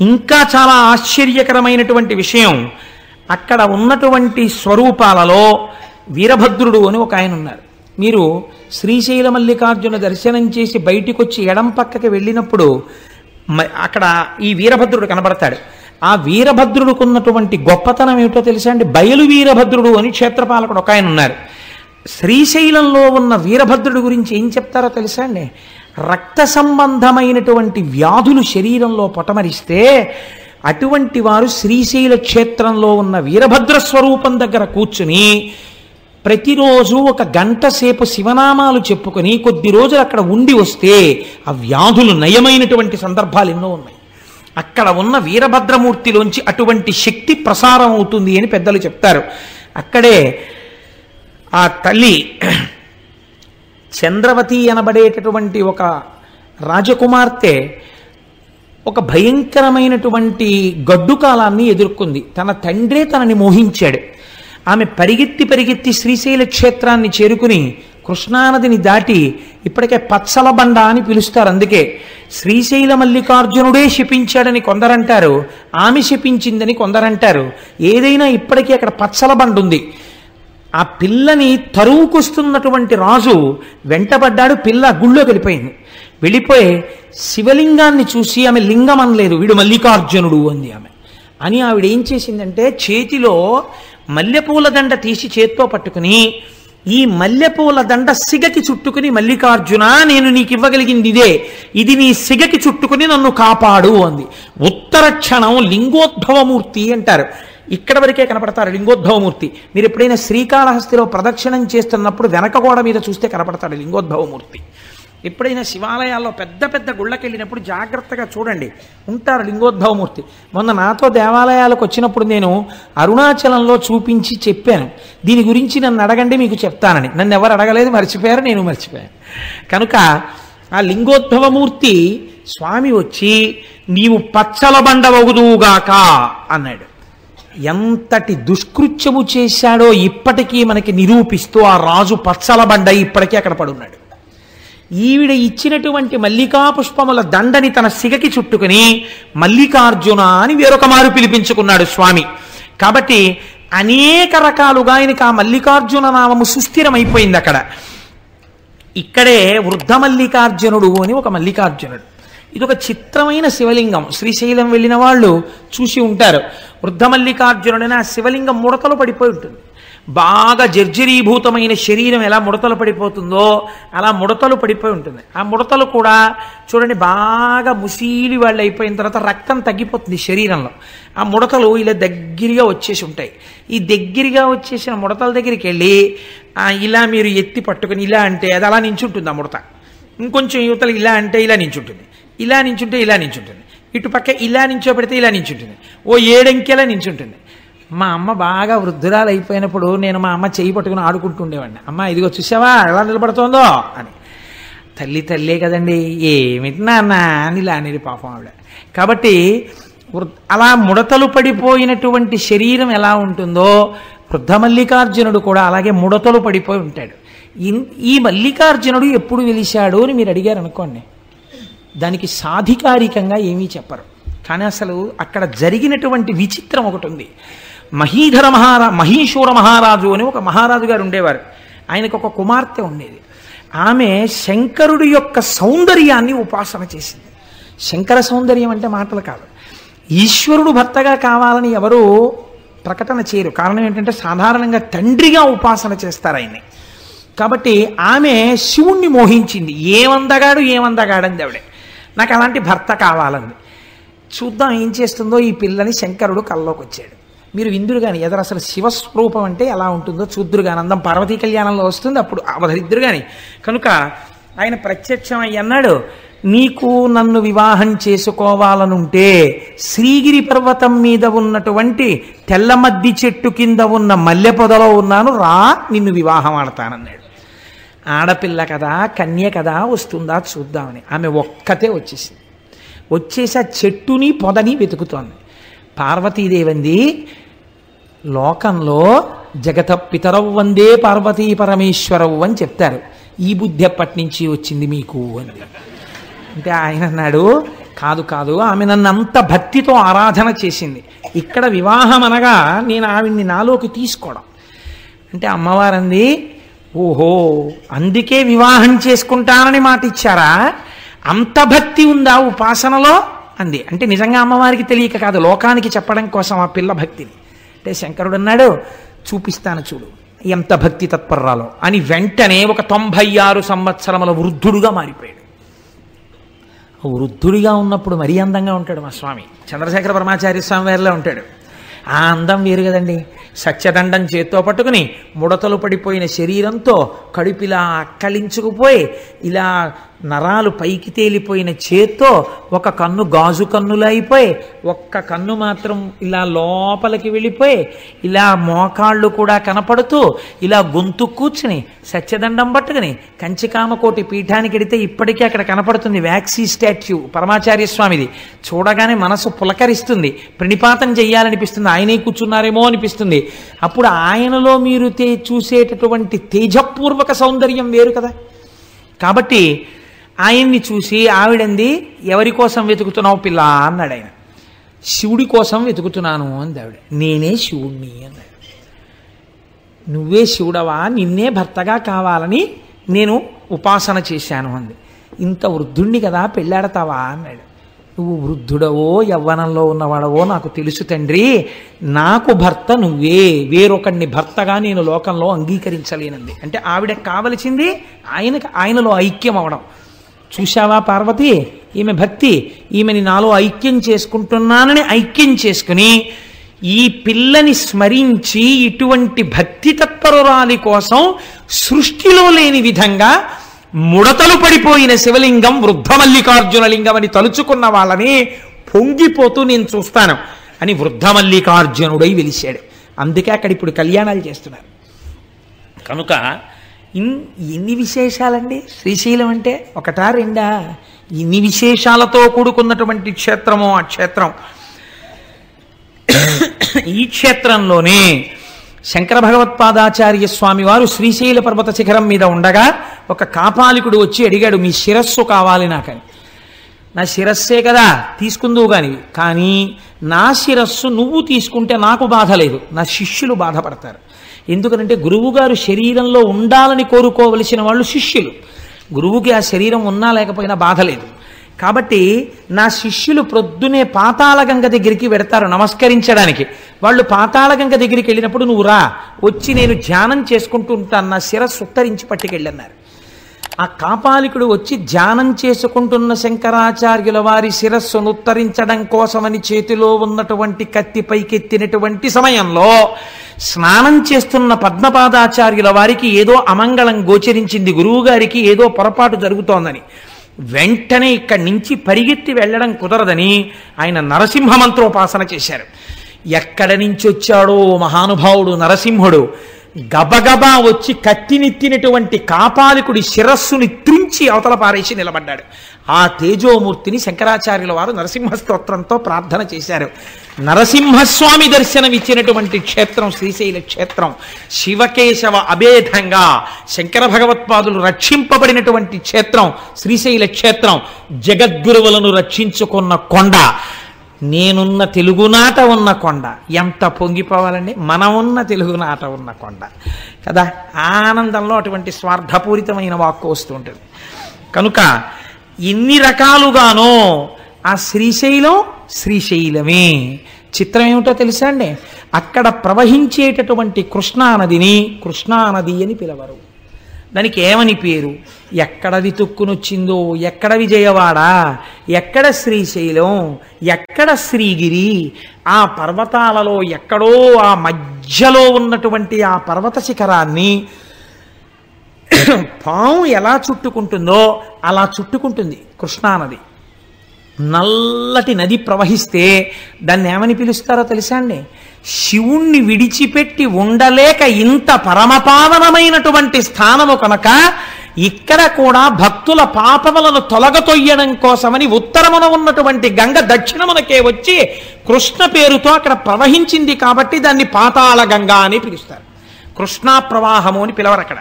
ఇంకా చాలా ఆశ్చర్యకరమైనటువంటి విషయం. అక్కడ ఉన్నటువంటి స్వరూపాలలో వీరభద్రుడు అని ఒక ఆయన ఉన్నారు మీరు శ్రీశైల మల్లికార్జున దర్శనం చేసి బయటికి వచ్చి ఎడం పక్కకి వెళ్ళినప్పుడు మ- అక్కడ ఈ వీరభద్రుడు కనబడతాడు. ఆ వీరభద్రుడికి ఉన్నటువంటి గొప్పతనం ఏమిటో తెలుసా అండి? బయలు వీరభద్రుడు అని క్షేత్రపాలకుడు ఒక ఆయన ఉన్నారు శ్రీశైలంలో ఉన్న వీరభద్రుడి గురించి ఏం చెప్తారో తెలుసా అండి? రక్త సంబంధమైనటువంటి వ్యాధులు శరీరంలో పొటమరిస్తే అటువంటి వారు శ్రీశైల క్షేత్రంలో ఉన్న వీరభద్ర స్వరూపం దగ్గర కూర్చుని ప్రతిరోజు ఒక గంట సేపు శివనామాలు చెప్పుకొని కొద్ది రోజులు అక్కడ ఉండి వస్తే ఆ వ్యాధులు నయమైనటువంటి సందర్భాలు ఎన్నో ఉన్నాయి. అక్కడ ఉన్న వీరభద్రమూర్తిలోంచి అటువంటి శక్తి ప్రసారం అవుతుంది అని పెద్దలు చెప్తారు. అక్కడే ఆ తల్లి చంద్రవతి అనబడేటటువంటి ఒక రాజకుమార్తె ఒక భయంకరమైనటువంటి గడ్డు కాలాన్ని ఎదుర్కొంది. తన తండ్రే తనని మోహించాడు. ఆమె పరిగెత్తి పరిగెత్తి శ్రీశైల క్షేత్రాన్ని చేరుకుని కృష్ణానదిని దాటి ఇప్పటికే పచ్చల బండ అని పిలుస్తారు. అందుకే శ్రీశైల మల్లికార్జునుడే శపించాడని కొందరంటారు. ఆమె శపించిందని కొందరంటారు. ఏదైనా ఇప్పటికీ అక్కడ పచ్చల బండ ఉంది ఆ పిల్లని తరువుకొస్తున్నటువంటి రాజు వెంటబడ్డాడు పిల్ల గుళ్ళోకి వెళ్ళిపోయింది. వెళ్ళిపోయి శివలింగాన్ని చూసి ఆమె లింగం అనలేదు వీడు మల్లికార్జునుడు అంది ఆమె. అని ఆవిడ ఏం చేసిందంటే చేతిలో మల్లెపూల దండ తీసి చేత్తో పట్టుకుని ఈ మల్లెపూల దండ సిగకి చుట్టుకుని మల్లికార్జున నేను నీకు ఇవ్వగలిగింది ఇదే ఇది నీ సిగకి చుట్టుకుని నన్ను కాపాడు అంది. ఉత్తర క్షణం లింగోద్భవమూర్తి అంటారు. ఇక్కడ వరకే కనపడతారు లింగోద్భవమూర్తి. మీరు ఎప్పుడైనా శ్రీకాళహస్తిలో ప్రదక్షిణం చేస్తున్నప్పుడు వెనక గోడ మీద చూస్తే కనపడతాడు లింగోద్భవమూర్తి. ఎప్పుడైనా శివాలయాల్లో పెద్ద పెద్ద గుళ్ళకి వెళ్ళినప్పుడు జాగ్రత్తగా చూడండి ఉంటారు లింగోద్భవమూర్తి. మొన్న నాతో దేవాలయాలకు వచ్చినప్పుడు నేను అరుణాచలంలో చూపించి చెప్పాను. దీని గురించి నన్ను అడగండి మీకు చెప్తానని. నన్ను ఎవరు అడగలేదు మర్చిపోయారు నేను మర్చిపోయాను. కనుక ఆ లింగోద్భవమూర్తి స్వామి వచ్చి నీవు పచ్చల బండవగుదువుగాక అన్నాడు. ఎంతటి దుష్కృత్యము చేశాడో ఇప్పటికీ మనకి నిరూపిస్తూ ఆ రాజు పచ్చల బండ ఇప్పటికీ అక్కడ పడున్నాడు. ఈవిడ ఇచ్చినటువంటి మల్లికా పుష్పముల దండని తన సిగకి చుట్టుకుని మల్లికార్జున అని వేరొక మారు పిలిపించుకున్నాడు స్వామి. కాబట్టి అనేక రకాలుగా ఆయనకి ఆ మల్లికార్జున నామము సుస్థిరమైపోయింది అక్కడ. ఇక్కడే వృద్ధ మల్లికార్జునుడు అని ఒక మల్లికార్జునుడు. ఇది ఒక చిత్రమైన శివలింగం. శ్రీశైలం వెళ్ళిన వాళ్ళు చూసి ఉంటారు. వృద్ధమల్లికార్జునుడైన ఆ శివలింగం ముడతలు పడిపోయి ఉంటుంది. బాగా జర్జరీభూతమైన శరీరం ఎలా ముడతలు పడిపోతుందో అలా ముడతలు పడిపోయి ఉంటుంది. ఆ ముడతలు కూడా చూడండి బాగా ముసీలి వాళ్ళు అయిపోయిన తర్వాత రక్తం తగ్గిపోతుంది శరీరంలో. ఆ ముడతలు ఇలా దగ్గరగా వచ్చేసి ఉంటాయి. ఈ దగ్గరగా వచ్చేసిన ముడతల దగ్గరికి వెళ్ళి ఆ, ఇలా మీరు ఎత్తి పట్టుకుని ఇలా అంటే అది అలా నించుంటుంది ఆ ముడత. ఇంకొంచెం యువతలు ఇలా అంటే ఇలా నించుంటుంది. ఇలా నించుంటే ఇలా నించుంటుంది. ఇటు పక్క ఇలా నించోబెడితే ఇలా నించుంటుంది. ఓ ఏడంకెలా నించుంటుంది. మా అమ్మ బాగా వృద్ధురాలు అయిపోయినప్పుడు నేను మా అమ్మ చేయి పట్టుకుని ఆడుకుంటుండేవాడిని. అమ్మ ఇదిగో చూసావా ఎలా నిలబడుతోందో అని. తల్లి తల్లే కదండి ఏమిటి నాన్న అని ఇలా అనేది పాపం ఆవిడ. కాబట్టి వృ- అలా ముడతలు పడిపోయినటువంటి శరీరం ఎలా ఉంటుందో వృద్ధ మల్లికార్జునుడు కూడా అలాగే ముడతలు పడిపోయి ఉంటాడు. ఈ మల్లికార్జునుడు ఎప్పుడు వెలిశాడు అని మీరు అడిగారు అనుకోండి దానికి సాధికారికంగా ఏమీ చెప్పరు. కానీ అసలు అక్కడ జరిగినటువంటి విచిత్రం ఒకటి ఉంది. మహీధర మహారా మహీశూర మహారాజు అని ఒక మహారాజు గారు ఉండేవారు. ఆయనకు ఒక కుమార్తె ఉండేది. ఆమె శంకరుడి యొక్క సౌందర్యాన్ని ఉపాసన చేసింది. శంకర సౌందర్యం అంటే మాటలు కాదు. ఈశ్వరుడు భర్తగా కావాలని ఎవరు ప్రకటన చేయరు. కారణం ఏంటంటే సాధారణంగా తండ్రిగా ఉపాసన చేస్తారు ఆయన్ని. కాబట్టి ఆమె శివుణ్ణి మోహించింది. ఏమందగాడు ఏమందగాడంది ఆవిడే. నాకు అలాంటి భర్త కావాలంది. చూద్దాం ఏం చేస్తుందో ఈ పిల్లని శంకరుడు కల్లోకి వచ్చాడు మీరు ఇందురు కానీ ఎదరు అసలు శివస్వరూపం అంటే ఎలా ఉంటుందో చూద్దురు కానీ అందం పార్వతీ కళ్యాణంలో వస్తుంది అప్పుడు అవధరిద్దురు కానీ కనుక ఆయన ప్రత్యక్షం అన్నాడు నీకు నన్ను వివాహం చేసుకోవాలనుంటే శ్రీగిరి పర్వతం మీద ఉన్నటువంటి తెల్లమద్ది చెట్టు కింద ఉన్న మల్లె పొదలో ఉన్నాను రా నిన్ను వివాహం ఆడతానన్నాడు. ఆడపిల్ల కదా కన్య కదా వస్తుందా చూద్దామని. ఆమె ఒక్కతే వచ్చేసింది. వచ్చేసి ఆ చెట్టుని పొదని వెతుకుతోంది. పార్వతీదేవంది లోకంలో జగత పితరవు వందే పార్వతీ పరమేశ్వరవు అని చెప్తారు. ఈ బుద్ధి ఎప్పటి నుంచి వచ్చింది మీకు అని అంటే ఆయన అన్నాడు కాదు కాదు ఆమె నన్ను అంత భక్తితో ఆరాధన చేసింది. ఇక్కడ వివాహం అనగా నేను ఆవిడ్ని నాలోకి తీసుకోవడం. అంటే అమ్మవారంది ఓహో అందుకే వివాహం చేసుకుంటానని మాట ఇచ్చారా అంత భక్తి ఉందా ఉపాసనలో? అంది. అంటే నిజంగా అమ్మవారికి తెలియక కాదు లోకానికి చెప్పడం కోసం ఆ పిల్ల భక్తిని. అంటే శంకరుడు అన్నాడు చూపిస్తాను చూడు ఎంత భక్తి తత్పర్రాలో. అని వెంటనే ఒక తొంభై ఆరు సంవత్సరముల వృద్ధుడుగా మారిపోయాడు. వృద్ధుడిగా ఉన్నప్పుడు మరీ అందంగా ఉంటాడు మా స్వామి. చంద్రశేఖర పరమాచార్య స్వామి వారిలో ఉంటాడు. ఆ అందం వేరు కదండి. సత్యదండం చేత్తో పట్టుకుని ముడతలు పడిపోయిన శరీరంతో కడుపిలా అక్కలించుకుపోయి ఇలా నరాలు పైకి తేలిపోయిన చేత్తో ఒక కన్ను గాజు కన్నులు అయిపోయి ఒక్క కన్ను మాత్రం ఇలా లోపలికి వెళ్ళిపోయి ఇలా మోకాళ్ళు కూడా కనపడుతూ ఇలా గొంతు కూర్చుని సత్యదండం పట్టుకుని కంచికామకోటి పీఠానికి వెడితే ఇప్పటికీ అక్కడ కనపడుతుంది వ్యాక్సీ స్టాచ్యూ పరమాచార్య స్వామిది. చూడగానే మనసు పులకరిస్తుంది. ప్రణిపాతం చెయ్యాలనిపిస్తుంది. ఆయనే కూర్చున్నారేమో అనిపిస్తుంది. అప్పుడు ఆయనలో మీరు తే చూసేటటువంటి తేజపూర్వక సౌందర్యం వేరు కదా. కాబట్టి ఆయన్ని చూసి ఆవిడంది ఎవరి కోసం వెతుకుతున్నావు పిల్ల? అన్నాడు ఆయన. శివుడి కోసం వెతుకుతున్నాను అంది ఆవిడ. నేనే శివుణ్ణి అన్నాడు. నువ్వే శివుడవా? నిన్నే భర్తగా కావాలని నేను ఉపాసన చేశాను అంది. ఇంత వృద్ధుణ్ణి కదా పెళ్ళాడతావా? అన్నాడు. నువ్వు వృద్ధుడవో యవ్వనంలో ఉన్నవాడవో నాకు తెలుసు తండ్రి. నాకు భర్త నువ్వే. వేరొకడిని భర్తగా నేను లోకంలో అంగీకరించలేనంది. అంటే ఆవిడ కావలసింది ఆయనకి ఆయనలో ఐక్యం అవడం. చూశావా పార్వతి? ఈమె భక్తి. ఈమెని నాలో ఐక్యం చేసుకుంటున్నానని ఐక్యం చేసుకుని ఈ పిల్లని స్మరించి ఇటువంటి భక్తి తత్పరురాలి కోసం సృష్టిలో లేని విధంగా ముడతలు పడిపోయిన శివలింగం వృద్ధమల్లికార్జున లింగం అని తలుచుకున్న వాళ్ళని పొంగిపోతూ నేను చూస్తాను అని వృద్ధ మల్లికార్జునుడై వెలిశాడు. అందుకే అక్కడ ఇప్పుడు కళ్యాణాలు చేస్తున్నారు. కనుక ఇన్ ఎన్ని విశేషాలండి? శ్రీశైలం అంటే ఒకటా రెండా? ఇన్ని విశేషాలతో కూడుకున్నటువంటి క్షేత్రము ఆ క్షేత్రం. ఈ క్షేత్రంలోనే శంకర భగవత్పాదాచార్య స్వామి వారు శ్రీశైల పర్వత శిఖరం మీద ఉండగా ఒక కాపాలికుడు వచ్చి అడిగాడు మీ శిరస్సు కావాలి నాకని. నా శిరస్సే కదా తీసుకుందువు కానీ కానీ నా శిరస్సు నువ్వు తీసుకుంటే నాకు బాధ లేదు. నా శిష్యులు బాధపడతారు. ఎందుకనంటే గురువుగారు శరీరంలో ఉండాలని కోరుకోవలసిన వాళ్ళు శిష్యులు. గురువుకి ఆ శరీరం ఉన్నా లేకపోయినా బాధ లేదు. కాబట్టి నా శిష్యులు ప్రొద్దునే పాతాళగంగ దగ్గరికి వెడతారు నమస్కరించడానికి. వాళ్ళు పాతాళగంగ దగ్గరికి వెళ్ళినప్పుడు నువ్వు రా వచ్చి నేను ధ్యానం చేసుకుంటూ ఉంటాను నా శిరస్సు ఉత్తరించి పట్టుకెళ్ళన్నారు. ఆ కాపాలికుడు వచ్చి ధ్యానం చేసుకుంటున్న శంకరాచార్యుల వారి శిరస్సును ఉత్తరించడం కోసమని చేతిలో ఉన్నటువంటి కత్తి పైకెత్తినటువంటి సమయంలో స్నానం చేస్తున్న పద్మపాదాచార్యుల వారికి ఏదో అమంగళం గోచరించింది గురువుగారికి ఏదో పొరపాటు జరుగుతోందని. వెంటనే ఇక్కడి నుంచి పరిగెత్తి వెళ్ళడం కుదరదని ఆయన నరసింహ మంత్రోపాసన చేశారు. ఎక్కడ నుంచి వచ్చాడో మహానుభావుడు నరసింహుడు గబగబా వచ్చి కత్తినెత్తినటువంటి కాపాలికుడి శిరస్సుని త్రించి అవతల పారేసి నిలబడ్డాడు. ఆ తేజోమూర్తిని శంకరాచార్యుల వారు నరసింహ స్తోత్రంతో ప్రార్థన చేశారు. నరసింహస్వామి దర్శనం ఇచ్చినటువంటి క్షేత్రం శ్రీశైల క్షేత్రం శివకేశవ అభేదంగా శంకర భగవత్పాదులు రక్షింపబడినటువంటి క్షేత్రం శ్రీశైల క్షేత్రం జగద్గురువులను రక్షించుకున్న కొండ. నేనున్న తెలుగునాట ఉన్న కొండ. ఎంత పొంగిపోవాలండి? మనం ఉన్న తెలుగునాట ఉన్న కొండ. కదా? ఆనందంలో అటువంటి స్వార్థపూరితమైన వాక్కు వస్తూ ఉంటుంది. కనుక ఎన్ని రకాలుగానో ఆ శ్రీశైలం శ్రీశైలమే. చిత్రం ఏమిటో తెలుసా అండి? అక్కడ ప్రవహించేటటువంటి కృష్ణానదిని కృష్ణానది అని పిలవరు. దానికి ఏమని పేరు? ఎక్కడ వితుక్కునొచ్చిందో? ఎక్కడ విజయవాడ? ఎక్కడ శ్రీశైలం? ఎక్కడ శ్రీగిరి? ఆ పర్వతాలలో ఎక్కడో ఆ మధ్యలో ఉన్నటువంటి ఆ పర్వత శిఖరాన్ని పాము ఎలా చుట్టుకుంటుందో అలా చుట్టుకుంటుంది కృష్ణానది నల్లటి నది ప్రవహిస్తే దాన్ని ఏమని పిలుస్తారో తెలుసా అండి? శివుణ్ణి విడిచిపెట్టి ఉండలేక ఇంత పరమపావనమైనటువంటి స్థానము కనుక ఇక్కడ కూడా భక్తుల పాపములను తొలగతొయ్యడం కోసమని ఉత్తరమున ఉన్నటువంటి గంగ దక్షిణమునకే వచ్చి కృష్ణ పేరుతో అక్కడ ప్రవహించింది కాబట్టి దాన్ని పాతాళ గంగా అని పిలుస్తారు. కృష్ణా ప్రవాహము అని పిలవరు అక్కడ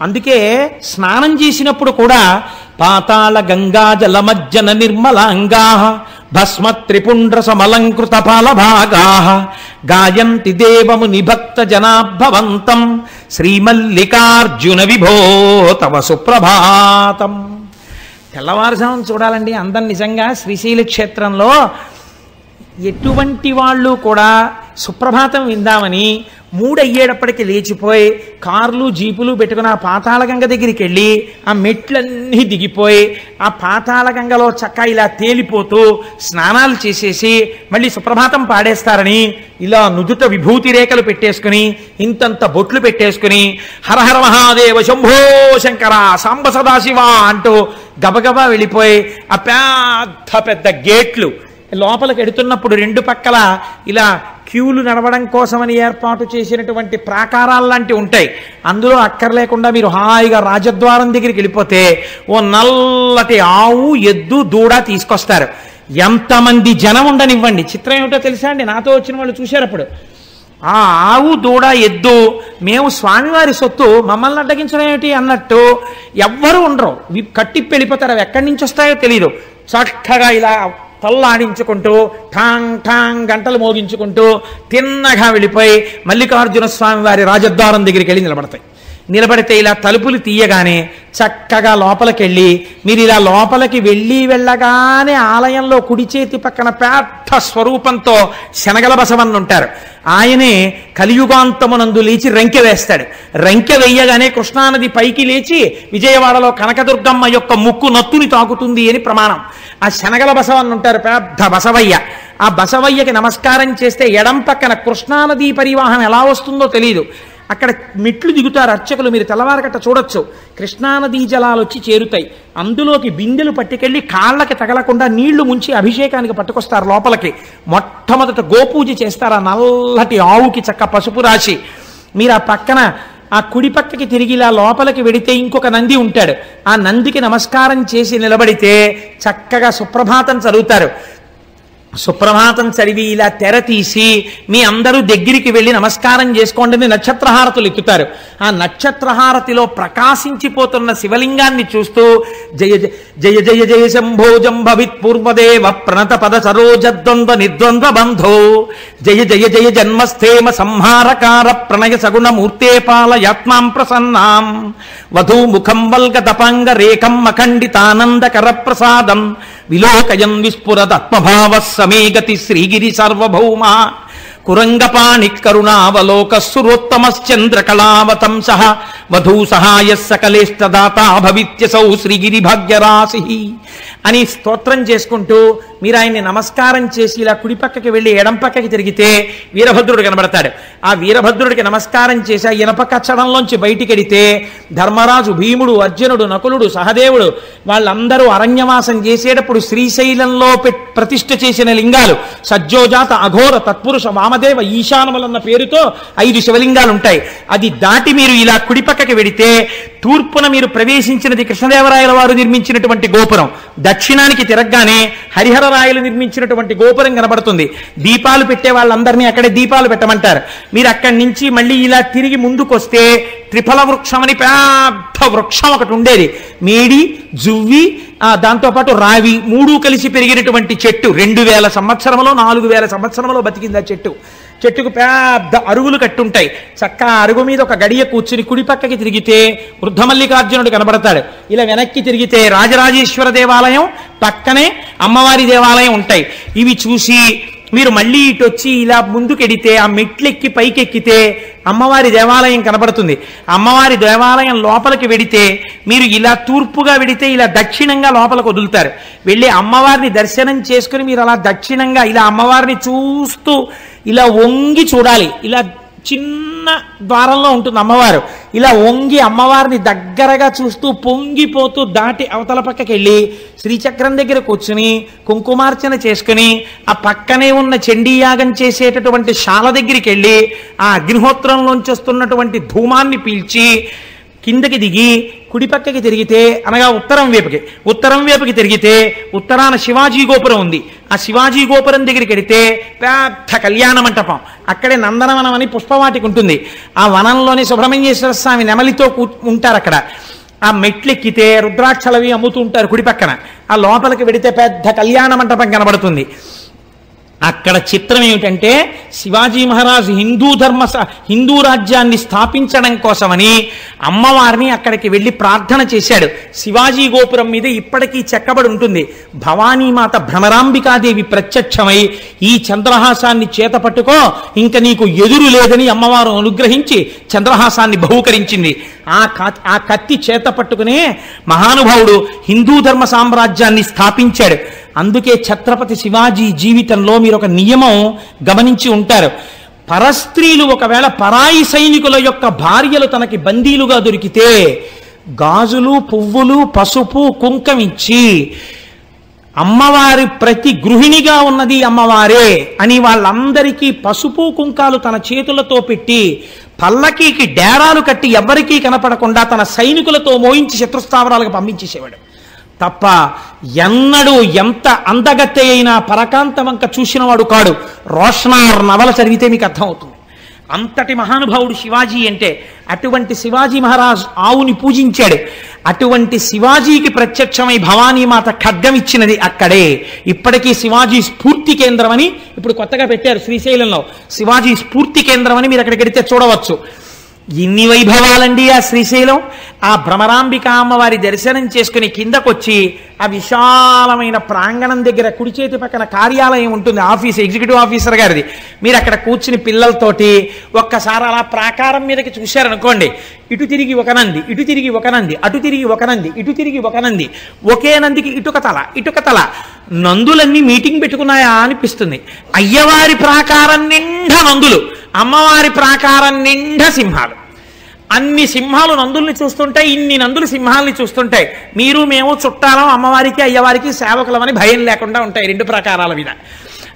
అందుకే స్నానం చేసినప్పుడు కూడా పాతాళ గంగా జలమజ్జన నిర్మలాంగా భస్మ త్రిపుండ్ర సమలంకృత ఫలభాగా. గాయంతి దేవము భక్త జనాభవంతం శ్రీమల్లికార్జున విభో తవ సుప్రభాతం. తెల్లవారుజామును చూడాలండి అందం నిజంగా శ్రీశైల క్షేత్రంలో ఎటువంటి వాళ్ళు కూడా సుప్రభాతం విందామని మూడయ్యేటప్పటికి లేచిపోయి కార్లు జీపులు పెట్టుకుని ఆ పాతాళగంగ దగ్గరికి వెళ్ళి ఆ మెట్లన్నీ దిగిపోయి ఆ పాతాళగంగలో చక్క ఇలా తేలిపోతూ స్నానాలు చేసేసి మళ్ళీ సుప్రభాతం పాడేస్తారని ఇలా నుదుట విభూతి రేఖలు పెట్టేసుకుని ఇంతంత బొట్లు పెట్టేసుకుని హరహర మహాదేవ శంభో శంకర సాంబ సదాశివ అంటూ గబగబా వెళ్ళిపోయి ఆ పెద్ద పెద్ద గేట్లు లోపలికి ఎడుతున్నప్పుడు రెండు పక్కల ఇలా క్యూలు నడవడం కోసమని ఏర్పాటు చేసినటువంటి ప్రాకారాలు లాంటివి ఉంటాయి. అందులో అక్కర్లేకుండా మీరు హాయిగా రాజద్వారం దగ్గరికి వెళ్ళిపోతే ఓ నల్లటి ఆవు ఎద్దు దూడ తీసుకొస్తారు. ఎంతమంది జనం ఉండనివ్వండి. చిత్రం ఏమిటో తెలుసా అండి? నాతో వచ్చిన వాళ్ళు చూశారు అప్పుడు. ఆ ఆవు దూడ ఎద్దు మేము స్వామివారి సొత్తు మమ్మల్ని అడ్డగించడం ఏమిటి అన్నట్టు ఎవ్వరూ ఉండరు. కట్టిప్పి వెళ్ళిపోతారు. అవి ఎక్కడి నుంచి వస్తాయో తెలియదు చక్కగా ఇలా తల్లాడించుకుంటూ ఠాంగ్ ఠాంగ్ గంటలు మోగించుకుంటూ తిన్నగా వెళ్ళిపోయి మల్లికార్జున స్వామి వారి రాజద్వారం దగ్గరికి వెళ్ళి నిలబడతాయి. నిలబడితే ఇలా తలుపులు తీయగానే చక్కగా లోపలికెళ్ళి మీరు ఇలా లోపలికి వెళ్ళి వెళ్ళగానే ఆలయంలో కుడి చేతి పక్కన పెద్ద స్వరూపంతో శనగల బసవన్న ఉంటారు ఆయనే కలియుగాంతమునందు లేచి రంకె వేస్తాడు. రంకె వేయగానే కృష్ణానది పైకి లేచి విజయవాడలో కనకదుర్గమ్మ యొక్క ముక్కు నత్తుని తాకుతుంది అని ప్రమాణం. ఆ శనగల బసవన్న ఉంటారు పెద్ద బసవయ్య. ఆ బసవయ్యకి నమస్కారం చేస్తే ఎడం పక్కన కృష్ణానదీ పరివాహం ఎలా వస్తుందో తెలియదు అక్కడ మెట్లు దిగుతారు అర్చకులు మీరు తెల్లవారగట్ట చూడొచ్చు. కృష్ణానదీ జలాలు వచ్చి చేరుతాయి. అందులోకి బిందెలు పట్టుకెళ్ళి కాళ్ళకి తగలకుండా నీళ్ళు ముంచి అభిషేకానికి పట్టుకొస్తారు లోపలికి. మొట్టమొదట గోపూజ చేస్తారు ఆ నల్లటి ఆవుకి చక్క పసుపు రాసి. మీరు ఆ పక్కన ఆ కుడి పక్కకి తిరిగి ఇలా లోపలికి వెడితే ఇంకొక నంది ఉంటాడు. ఆ నందికి నమస్కారం చేసి నిలబడితే చక్కగా సుప్రభాతం చదువుతారు. సుప్రభాతం చదివి ఇలా తెర తీసి మీ అందరూ దగ్గరికి వెళ్ళి నమస్కారం చేసుకోండి అని నక్షత్రహారతులు ఎక్కుతారు. ఆ నక్షత్రహారతిలో ప్రకాశించిపోతున్న శివలింగాన్ని చూస్తూ జయ జయ జయ జయ శంభో జంభవిత్ పూర్వదేవ ప్రణత పద సరోజద్వంద్వ నిర్ద్వంద్వ బంధో. జయ జయ జయ జన్మస్థేమ సంహారకార ప్రణయ సగుణ మూర్తే పాలయాత్మాం ప్రసన్నాం. వధూ ముఖం వల్గ తపాంగ రేఖం అఖండితానందకర ప్రసాదం. విలోకయం విస్ఫురదత్మభావ సమేగతి శ్రీగిరి సర్వభౌమ. కురంగపాణి కరుణావలోక సురోత్తమశ్చంద్రకళావతంస వధూ సహాయ సకలేష్టదాత భవిత్యసౌ శ్రీగిరి భాగ్యరాశి. అని స్తోత్రం చేసుకుంటూ మీరు ఆయన్ని నమస్కారం చేసి ఇలా కుడి పక్కకి వెళ్ళి ఎడం పక్కకి తిరిగితే వీరభద్రుడు కనబడతాడు. ఆ వీరభద్రుడికి నమస్కారం చేసి ఆ ఇనప కచ్చడంలోంచి బయటికెడితే ధర్మరాజు భీముడు అర్జునుడు నకులుడు సహదేవుడు వాళ్ళందరూ అరణ్యవాసం చేసేటప్పుడు శ్రీశైలంలో ప్రతిష్ఠ చేసిన లింగాలు సజ్జోజాత అఘోర తత్పురుష వామదేవ ఈశానములన్న పేరుతో ఐదు శివలింగాలు ఉంటాయి అది దాటి మీరు ఇలా కుడి పక్కకి వెడితే తూర్పున మీరు ప్రవేశించినది కృష్ణదేవరాయల వారు నిర్మించినటువంటి గోపురం. దక్షిణానికి తిరగగానే హరిహరరాయలు నిర్మించినటువంటి గోపురం కనబడుతుంది. దీపాలు పెట్టే వాళ్ళందరినీ అక్కడే దీపాలు పెట్టమంటారు. మీరు అక్కడి నుంచి మళ్ళీ ఇలా తిరిగి ముందుకొస్తే త్రిఫల వృక్షం అని పెద్ద వృక్షం ఒకటి ఉండేది. మేడి జువ్వి దాంతోపాటు రావి మూడు కలిసి పెరిగినటువంటి చెట్టు. రెండు వేల సంవత్సరంలో నాలుగు వేల సంవత్సరంలో బతికింది ఆ చెట్టు. చెట్టుకు పెద్ద అరుగులు కట్టుంటాయి. చక్క అరుగు మీద ఒక గడియ కూర్చుని కుడి పక్కకి తిరిగితే వృద్ధమల్లికార్జునుడు కనబడతాడు. ఇలా వెనక్కి తిరిగితే రాజరాజేశ్వర దేవాలయం పక్కనే అమ్మవారి దేవాలయం ఉంటాయి. ఇవి చూసి మీరు మళ్ళీ ఇటు వచ్చి ఇలా ముందుకెడితే ఆ మెట్లెక్కి పైకెక్కితే అమ్మవారి దేవాలయం కనబడుతుంది. అమ్మవారి దేవాలయం లోపలికి వెడితే మీరు ఇలా తూర్పుగా వెడితే ఇలా దక్షిణంగా లోపలికి వదులుతారు. వెళ్ళి అమ్మవారిని దర్శనం చేసుకుని మీరు అలా దక్షిణంగా ఇలా అమ్మవారిని చూస్తూ ఇలా వంగి చూడాలి. ఇలా చిన్న ద్వారంలో ఉంటుంది అమ్మవారు. ఇలా వంగి అమ్మవారిని దగ్గరగా చూస్తూ పొంగిపోతూ దాటి అవతల పక్కకి వెళ్ళి శ్రీచక్రం దగ్గర కూర్చుని కుంకుమార్చన చేసుకుని ఆ పక్కనే ఉన్న చండీయాగం చేసేటటువంటి శాల దగ్గరికి వెళ్ళి ఆ అగ్నిహోత్రంలోంచి వస్తున్నటువంటి ధూమాన్ని పీల్చి కిందకి దిగి కుడి పక్కకి తిరిగితే అనగా ఉత్తరం వైపుకి ఉత్తరం వైపుకి తిరిగితే ఉత్తరాన శివాజీ గోపురం ఉంది. ఆ శివాజీ గోపురం దగ్గరికి వెడితే పెద్ద కళ్యాణ మంటపం. అక్కడే నందనవనం అని పుష్పవాటికి ఉంటుంది. ఆ వనంలోని సుబ్రహ్మణ్యేశ్వర స్వామి నెమలితో కూ ఉంటారు అక్కడ. ఆ మెట్లెక్కితే రుద్రాక్షలవి అమ్ముతూ ఉంటారు కుడి పక్కన. ఆ లోపలికి వెడితే పెద్ద కళ్యాణ మంటపం కనబడుతుంది. అక్కడ చిత్రం ఏమిటంటే శివాజీ మహారాజు హిందూ ధర్మ స- హిందూ రాజ్యాన్ని స్థాపించడం కోసమని అమ్మవారిని అక్కడికి వెళ్ళి ప్రార్థన చేశాడు. శివాజీ గోపురం మీద ఇప్పటికీ చెక్కబడి ఉంటుంది. భవానీమాత భ్రమరాంబికాదేవి ప్రత్యక్షమై ఈ చంద్రహాసాన్ని చేత పట్టుకో ఇంక నీకు ఎదురు లేదని అమ్మవారు అనుగ్రహించి చంద్రహాసాన్ని బహూకరించింది. ఆ ఆ కత్తి చేత పట్టుకునే మహానుభావుడు హిందూ ధర్మ సామ్రాజ్యాన్ని స్థాపించాడు. అందుకే ఛత్రపతి శివాజీ జీవితంలో మీరు ఒక నియమం గమనించి ఉంటారు. పరస్త్రీలు ఒకవేళ పరాయి సైనికుల యొక్క భార్యలు తనకి బందీలుగా దొరికితే గాజులు పువ్వులు పసుపు కుంకమిచ్చి అమ్మవారి ప్రతి గృహిణిగా ఉన్నది అమ్మవారే అని వాళ్ళందరికీ పసుపు కుంకాలు తన చేతులతో పెట్టి పల్లకీకి డేరాలు కట్టి ఎవ్వరికీ కనపడకుండా తన సైనికులతో మోయించి శత్రుస్థావరాలకు పంపించేసేవాడు. తప్ప ఎన్నడూ ఎంత అందగత్తె అయినా పరకాంతమంక చూసినవాడు కాడు. రోషనార్ నవల చదివితే మీకు అర్థమవుతుంది. అంతటి మహానుభావుడు శివాజీ అంటే అటువంటి శివాజీ మహారాజ్ ఆవుని పూజించాడు. అటువంటి శివాజీకి ప్రత్యక్షమై భవానీమాత ఖడ్గం ఇచ్చినది అక్కడే. ఇప్పటికీ శివాజీ స్ఫూర్తి కేంద్రం అని ఇప్పుడు కొత్తగా పెట్టారు శ్రీశైలంలో. శివాజీ స్ఫూర్తి కేంద్రం అని మీరు అక్కడికి వెడితే చూడవచ్చు. ఎన్ని వైభవాలండి ఆ శ్రీశైలం. ఆ భ్రమరాంబిక అమ్మవారి దర్శనం చేసుకుని కిందకొచ్చి ఆ విశాలమైన ప్రాంగణం దగ్గర కుడి చేతి పక్కన కార్యాలయం ఉంటుంది ఆఫీస్ ఎగ్జిక్యూటివ్ ఆఫీసర్ గారిది. మీరు అక్కడ కూర్చుని పిల్లలతోటి ఒక్కసారి అలా ప్రాకారం మీదకి చూశారనుకోండి ఇటు తిరిగి ఒక నంది ఇటు తిరిగి ఒక నంది అటు తిరిగి ఒక నంది ఇటు తిరిగి ఒక నంది ఒకే నందికి ఇటుక తల ఇటుక తల నందులన్నీ మీటింగ్ పెట్టుకున్నాయా అనిపిస్తుంది. అయ్యవారి ప్రాకారం నిండా నందులు అమ్మవారి ప్రాకారం నిండా సింహాలు. అన్ని సింహాలు నందుల్ని చూస్తుంటాయి ఇన్ని నందులు సింహాల్ని చూస్తుంటాయి మీరు మేము చుట్టాలం అమ్మవారికి అయ్యవారికి సేవకులమని భయం లేకుండా ఉంటాయి రెండు ప్రకారాల మీద.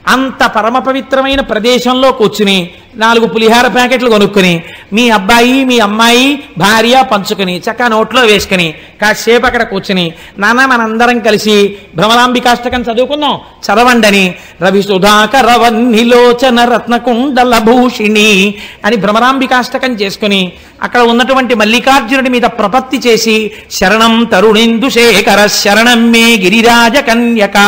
అంత పరమ పవిత్రమైన ప్రదేశంలో కూర్చుని నాలుగు పులిహార ప్యాకెట్లు కొనుక్కుని మీ అబ్బాయి మీ అమ్మాయి భార్య పంచుకుని చక్క నోట్లో వేసుకుని కాసేపు అక్కడ కూర్చుని నాన్న మనందరం కలిసి భ్రమరాంబికాష్టకం చదువుకుందాం. చదవండని రవి సుధాకర వన్నిలోచన రత్నకుండల భూషిణి అని భ్రమరాంబికాష్టకం చేసుకుని అక్కడ ఉన్నటువంటి మల్లికార్జునుడి మీద ప్రపత్తి చేసి శరణం తరుణిందు శేఖర శరణం మే గిరిరాజ కన్యక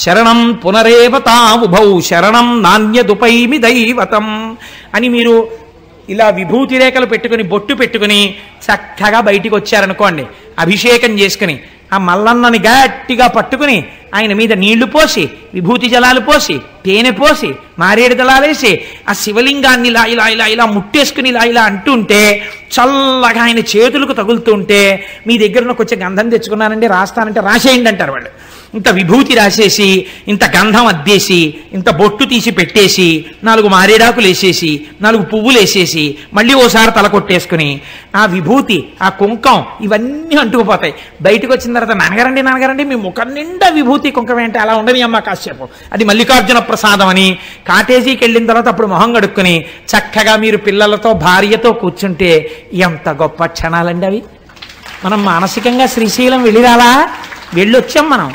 శరణం పునరేవతావుభౌ శరణం నాణ్యదుపైమి దైవతం అని మీరు ఇలా విభూతి రేఖలు పెట్టుకుని బొట్టు పెట్టుకుని చక్కగా బయటికి వచ్చారనుకోండి అభిషేకం చేసుకుని ఆ మల్లన్నని గట్టిగా పట్టుకుని ఆయన మీద నీళ్ళు పోసి విభూతి జలాలు పోసి తేనె పోసి మారేడు దళాలేసి ఆ శివలింగాన్ని ఇలా ఇలా ఇలా ఇలా ముట్టేసుకుని ఇలా ఇలా అంటుంటే చల్లగా ఆయన చేతులకు తగులుతుంటే మీ దగ్గర ఉన్న కొంచెం గంధం తెచ్చుకున్నానండి రాస్తానంటే రాసేయండి అంటారు వాళ్ళు. ఇంత విభూతి రాసేసి ఇంత గంధం అద్దేసి ఇంత బొట్టు తీసి పెట్టేసి నాలుగు మారేడాకులు వేసేసి నాలుగు పువ్వులు వేసేసి మళ్ళీ ఓసారి తల కొట్టేసుకుని ఆ విభూతి ఆ కుంకం ఇవన్నీ అంటుకుపోతాయి. బయటకు వచ్చిన తర్వాత నాన్నగారండి నాన్నగారండి మీ ముఖం నిండా విభూతి కుంకం ఏంటి? అలా ఉండని అమ్మ కాసేపు అది మల్లికార్జున ప్రసాదం అని కాటేజీకి వెళ్ళిన తర్వాత అప్పుడు మొహం కడుక్కుని చక్కగా మీరు పిల్లలతో భార్యతో కూర్చుంటే ఎంత గొప్ప క్షణాలండి అవి. మనం మానసికంగా శ్రీశైలం వెళ్ళిరాలా? వెళ్ళొచ్చాం మనం.